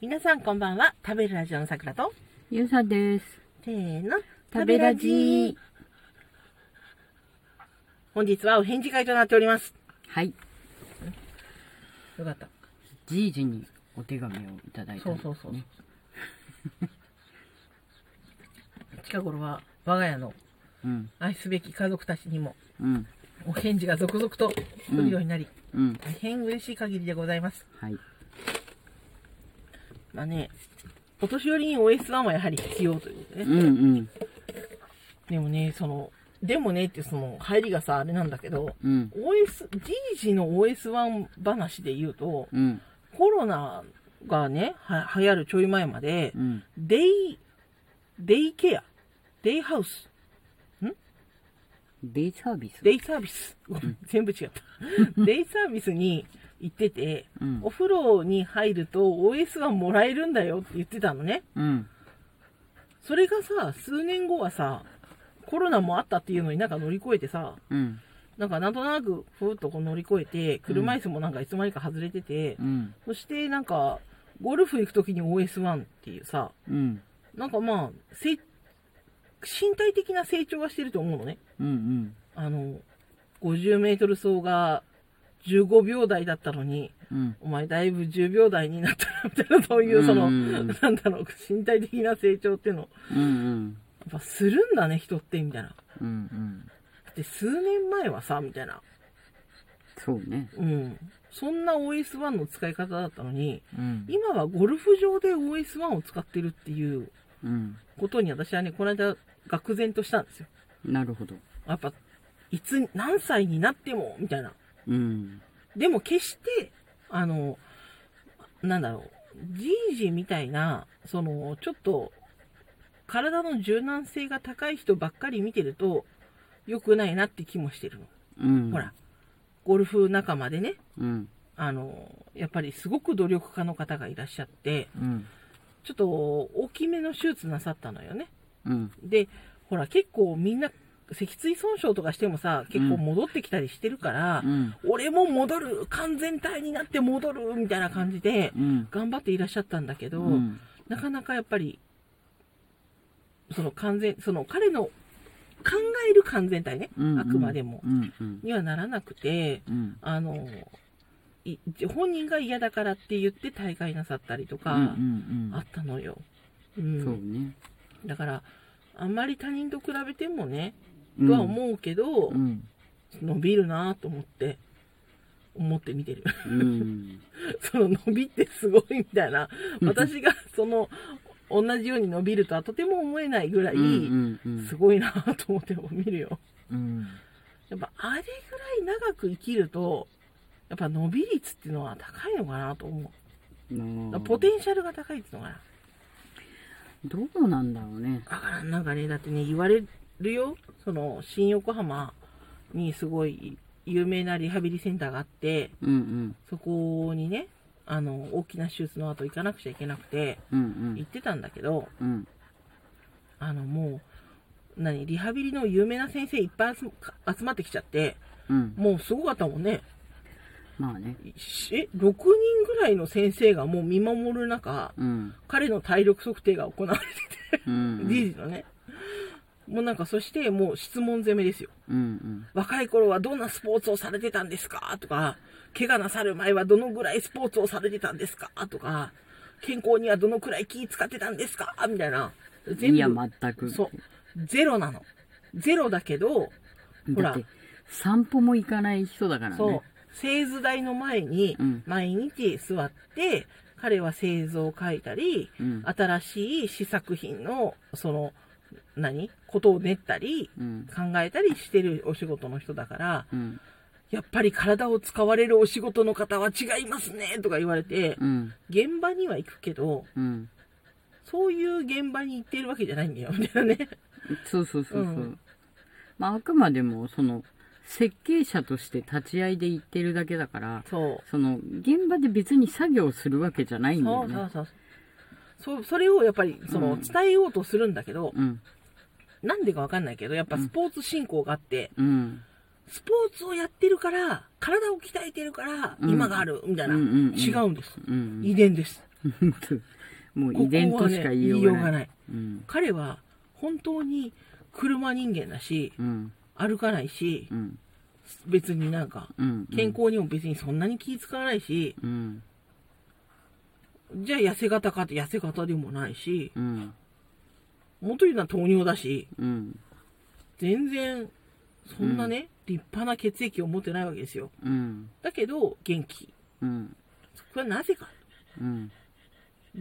皆さんこんばんは。食べるラジオのさくらと、ゆうさです。せーの、食べラジ本日はお返事会となっております。はい。よかった。じいじにお手紙をいただいたんです、ね。そうそうそう。近頃は我が家のうん。愛すべき家族たちにもうん。お返事が続々と来るようになり、うん。大変嬉しい限りでございます。はい。まあね、お年寄りに OS1 はやはり必要ということでね。うんうん。でもね、その、でもねってその入りがさ、あれなんだけど、うん。OS、じいじの OS1 話で言うと、うん。コロナがね、は流行るちょい前まで、うん。デイ、デイケア、デイハウス、デイサービス？デイサービス、全部違った。デイサービスに行ってて、うんお。風呂に入ると OS1 もらえるんだよって言ってたのね。うん。それがさ、数年後はさ、コロナもあったっていうのになんか乗り越えてさ、うん。なんかなんとなくふーっとこう乗り越えて、車椅子もなんかいつまにか外れてて、うん。そしてなんか、ゴルフ行くときに OS1 っていうさ、うん。なんかまあ、身体的な成長がしてると思うのね。うん。うん。あの、50メートル走が15秒台だったのに、うん。お前だいぶ10秒台になったな、みたいな、そういうその、うんうんうんなんだろう、身体的な成長っていうの、やうん。っぱするんだね、人って、みたいな。うん。うん。で、数年前はさ、みたいな。そうね。うん。そんな OS1 の使い方だったのに、うん。今はゴルフ場で OS1 を使ってるっていううん。ことに私はね、この間、愕然としたんですよ。なるほど。やっぱ、いつ、何歳になっても、みたいな。うん。でも決して、あの、なんだろう、じいじみたいな、その、ちょっと、体の柔軟性が高い人ばっかり見てると、良くないなって気もしてるの。うん。ほら、ゴルフ仲間でね、うん。あの、やっぱりすごく努力家の方がいらっしゃって、うん。ちょっと大きめの手術なさったのよね。うん。で、ほら、結構みんな、脊椎損傷とかしてもさ、結構戻ってきたりしてるから、うん。俺も戻る完全体になって戻るみたいな感じで、うん。頑張っていらっしゃったんだけど、うん。なかなかやっぱり、その完全、その彼の考える完全体ね、うん。あくまでも、うん。うん。にはならなくて、うん。あの、い本人が嫌だからって言って大会なさったりとか、うん。うん。あったのよ。う。そうんね。だから、あんまり他人と比べてもね、うんとは思うけど、うん。伸びるなと思って、思って見てる。うん。その伸びってすごいみたいな、私がその、同じように伸びるとはとても思えないぐらい。すごいなと思って見るよ。うん。やっぱあれぐらい長く生きると、やっぱ伸び率っていうのは高いのかなと思う。ポテンシャルが高いっていうのかな。どうなんだろうね。だからんなんかね、だってね、言われるよ。その、新横浜にすごい有名なリハビリセンターがあって、うんうん。そこにね、あの、大きな手術の後行かなくちゃいけなくて、うん行ってたんだけど、うん。あの、もう、何、リハビリの有名な先生いっぱい集まってきちゃって、うん。もうすごかったもんね。まあね。しえ、6人ぐらいの先生がもう見守る中、うん。彼の体力測定が行われてて、うん。じいじのね。もうなんか、そしてもう質問攻めですよ。うんうん。若い頃はどんなスポーツをされてたんですか？とか、怪我なさる前はどのぐらいスポーツをされてたんですか？とか、健康にはどのくらい気使ってたんですか？みたいな。全いや、全く。そう。ゼロなの。ゼロだけど、ほら散歩も行かない人だからね。そう。製図台の前にうん毎日座って、彼は製図を書いたり、うん。新しい試作品の、その、何？ことを練ったり、うん。考えたりしてるお仕事の人だから、うん。やっぱり体を使われるお仕事の方は違いますねとか言われて、うん。現場には行くけど、うん。そういう現場に行ってるわけじゃないんだよ、みたいなね。そうそうそうそう。うんまあ、あくまでも、その、設計者として立ち会いで行ってるだけだから、その、現場で別に作業するわけじゃないんだよね。そうそうそう。それをやっぱり、その、うん伝えようとするんだけど、うん。なんでかわかんないけど、やっぱスポーツ振興があって、うん。スポーツをやってるから、体を鍛えてるから、うん今がある、みたいな。うんうんうん違うんです。うん。遺伝です。もう遺伝としか言いようがない。ない。うん。彼は本当に車人間だし、うん。歩かないしう、ん。別になんか、うん。健康にも別にそんなに気使わないし、うん。じゃあ痩せ型かって痩せ型でもないし、うん。もっと言うのは糖尿だし、うん。全然、そんなね、立派な血液を持ってないわけですよ。うん。だけど、元気。うん。そこはなぜか。うん。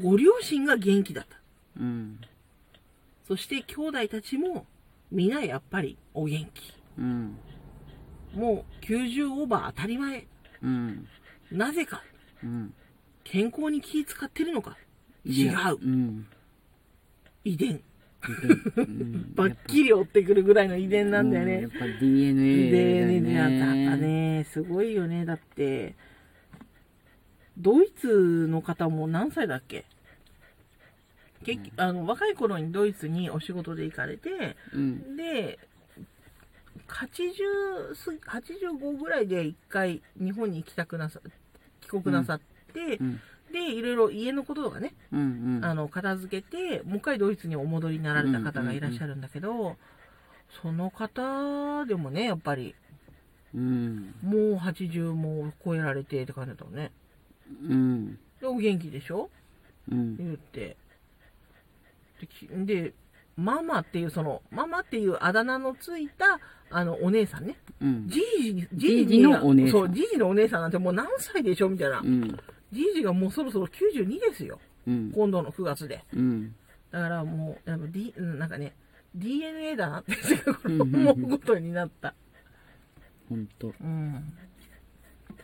ご両親が元気だった。うん。そして兄弟たちも、皆やっぱりお元気。うん。もう90オーバー当たり前。うん。なぜか。うん。健康に気使ってるのか。違う。うん。遺伝。うんばっきり追ってくるぐらいの遺伝なんだよねやっ。ぱ DNA だよ DNA ね。だったね。すごいよね。だって、ドイツの方も何歳だっけ？結局あの若い頃にドイツにお仕事で行かれて、うん。で、80す、85ぐらいで一回日本に来たくなさ、帰国なさって、うん。で、いろいろ家のこととかね、うん。うん。あの、片付けて、もう一回ドイツにお戻りになられた方がいらっしゃるんだけど、その方でもね、やっぱり、うん。もう80も超えられてって感じだったね。うん。で、お元気でしょ？うん。言って。でママっていう、その、ママっていうあだ名のついた、あの、お姉さんね。うん。じいじに、じいじのお姉さんそう、じいじのお姉さんなんてもう何歳でしょ？みたいなう。ん。じいじがもうそろそろ92ですよ。うん。今度の9月で。うん。だからもう、やっぱ D、うんなんかね、DNA だなってうん思うことになった。ほんと。うん。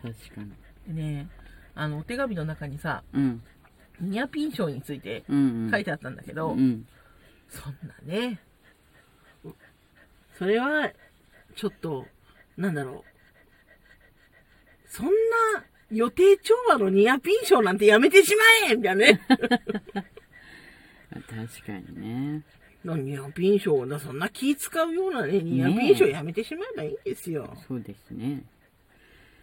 確かに。でね、あの、お手紙の中にさ、うん。ニアピン賞についてうん。書いてあったんだけど、うん。そんなね、それは、ちょっと、なんだろう。そんな予定調和のニアピン賞なんてやめてしまえみたいなね。確かにね。ニアピン賞だ、そんな気使うようなね、ニアピン賞やめてしまえばいいんですよ。そうですね。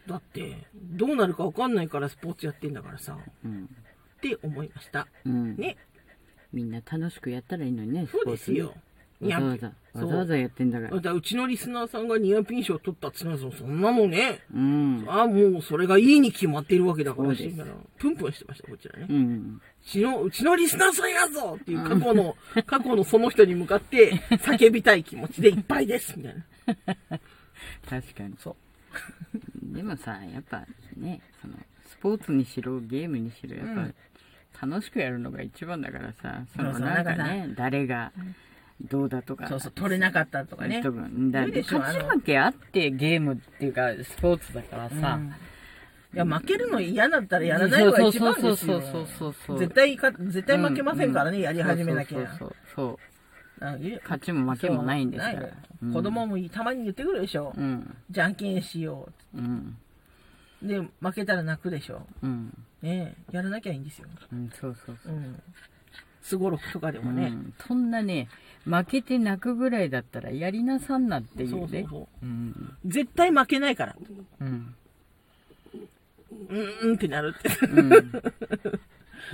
だって、どうなるかわかんないからスポーツやってんだからさ、うん。って思いました。うん。ね、みんな楽しくやったらいいのにね、そうですよ。わざわざ、わざわざやってんだから。だからうちのリスナーさんがニアピン賞取ったって言ったらそんなのね、うん。ああ、もうそれがいいに決まってるわけだから、そうですだからプンプンしてました、こちらね。ううん。ちの、うちのリスナーさんやぞっていう過去の、過去のその人に向かって叫びたい気持ちでいっぱいです、みたいな。確かに。そう。でもさ、やっぱね、その、スポーツにしろ、ゲームにしろ、やっぱ、楽しくやるのが一番だからさ、そのそうなんかね、誰がどうだとか。そうそう、取れなかったとかね。とかだいいでしょ勝ち負けあってゲームっていうか、スポーツだからさ。うんいや、負けるの嫌だったらやらないのが一番ですよ。そうそうそうそう。絶対か、絶対負けませんからね、やり始めなきゃ。そうそう勝ちも負けもないんですから子供もたまに言ってくるでしょ。うん。じゃんけんしようん。う。で、負けたら泣くでしょ。うん。ねえ、やらなきゃいいんですよ。うん、そうそうそうう。ん。すごろくとかでもね。うん、そんなね、負けて泣くぐらいだったらやりなさんなっていうね。絶対負けないから。うん。うん、うんってなるって。うん。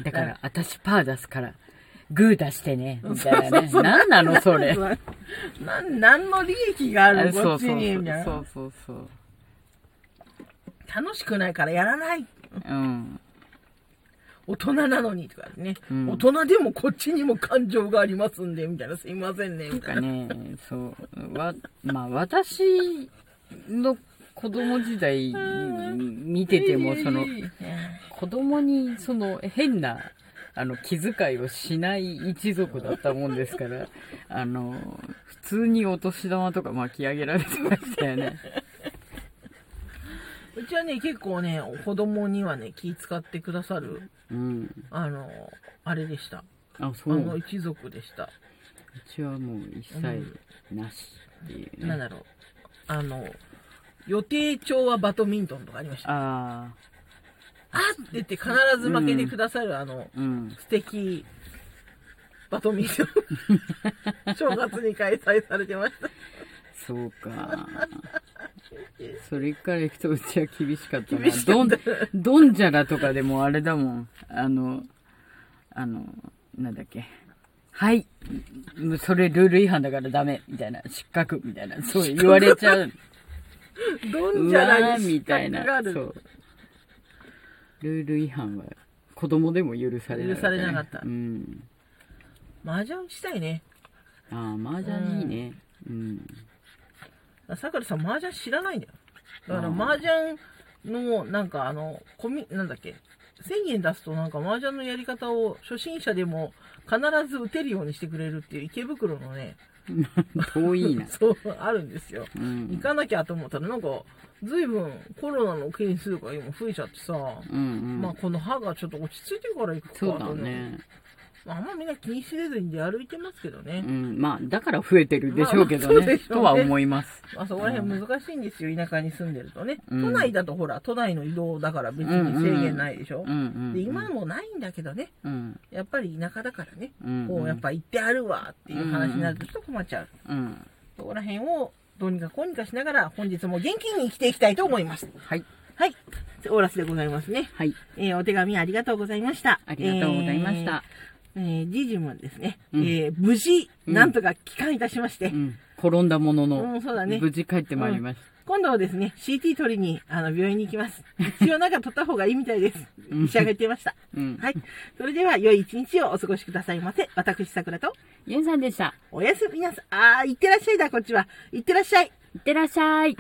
だから、私パー出すから、グー出してね、みたいなね。何なの、それ。なん、何の利益がある？こっちに、みたいな。そうそうそう。楽しくないからやらない。うん。大人なのにとかね、うん大人でもこっちにも感情がありますんで、みたいな。すいませんね、みたいな。ね、そう、わ、まあ私の子供時代見てても、その、子供にその変な、あの、気遣いをしない一族だったもんですから、あの、普通にお年玉とか巻き上げられてましたよね。うちはね、結構ね、子供にはね、気使ってくださる、うん。あの、あれでした。あ。のう一族でした。ちはもう一切なしっていうね。なんだろう。あの、予定調はバドミントンとかありました。ああ、あって言って必ず負けてくださる、あの、うん。素敵、バドミントン。正月に開催されてました。そうか。それから行くとうちは厳しかったな。どん、どんじゃらとかでもあれだもん。あの、あの、なんだっけ。はい。それルール違反だからダメ。みたいな。失格。みたいな。そう言われちゃう。どうんじゃわないーみたいなそう。ルール違反は子供でも許されなかった、ね。許されなかったうん。麻雀したいね。ああ、麻雀いいね。うん。さくらさん、麻雀知らないんだよ。だから、麻雀の、なんか、あの、コミ、なんだっけ、1000円出すと、なんか、麻雀のやり方を初心者でも必ず打てるようにしてくれるっていう池袋のね、遠いな。そう、あるんですよ。うん行。かなきゃと思ったら、なんか、ずいぶんコロナの件数が今増えちゃってさ、うんうん。まあ、この歯がちょっと落ち着いてから行くかそうだね。まあ、あんまみんな気にせずに出歩いてますけどねう。ん。まあ、だから増えてるでしょうけどね。まあねとは思います。まあ、そこら辺難しいんですよ、田舎に住んでるとね。うん都内だとほら、都内の移動だから別に制限ないでしょ。うんうん。で、今もないんだけどね、うん。やっぱり田舎だからね、うん。こう、やっぱ行ってあるわっていう話になるとちょっと困っちゃう。うん。そこら辺をどうにかこうにかしながら、本日も元気に生きていきたいと思います。はい。はい。オーラスでございますね。はい。えーお手紙ありがとうございました。ありがとうございました。えー。えージジムですね、うんえー無事、うんなんとか帰還いたしまして、うん。転んだものの、うんそうだね無事帰ってまいりまし今度はですね、CT 取りに、あの、病院に行きます。一応なんか取った方がいいみたいです。うん医者が言ってました。た。うん。はい。それでは、良い一日をお過ごしくださいませ。私、桜と、ユンさんでした。おやすみなさい。あー、いってらっしゃいだ、こっちは。いってらっしゃい。いってらっしゃい。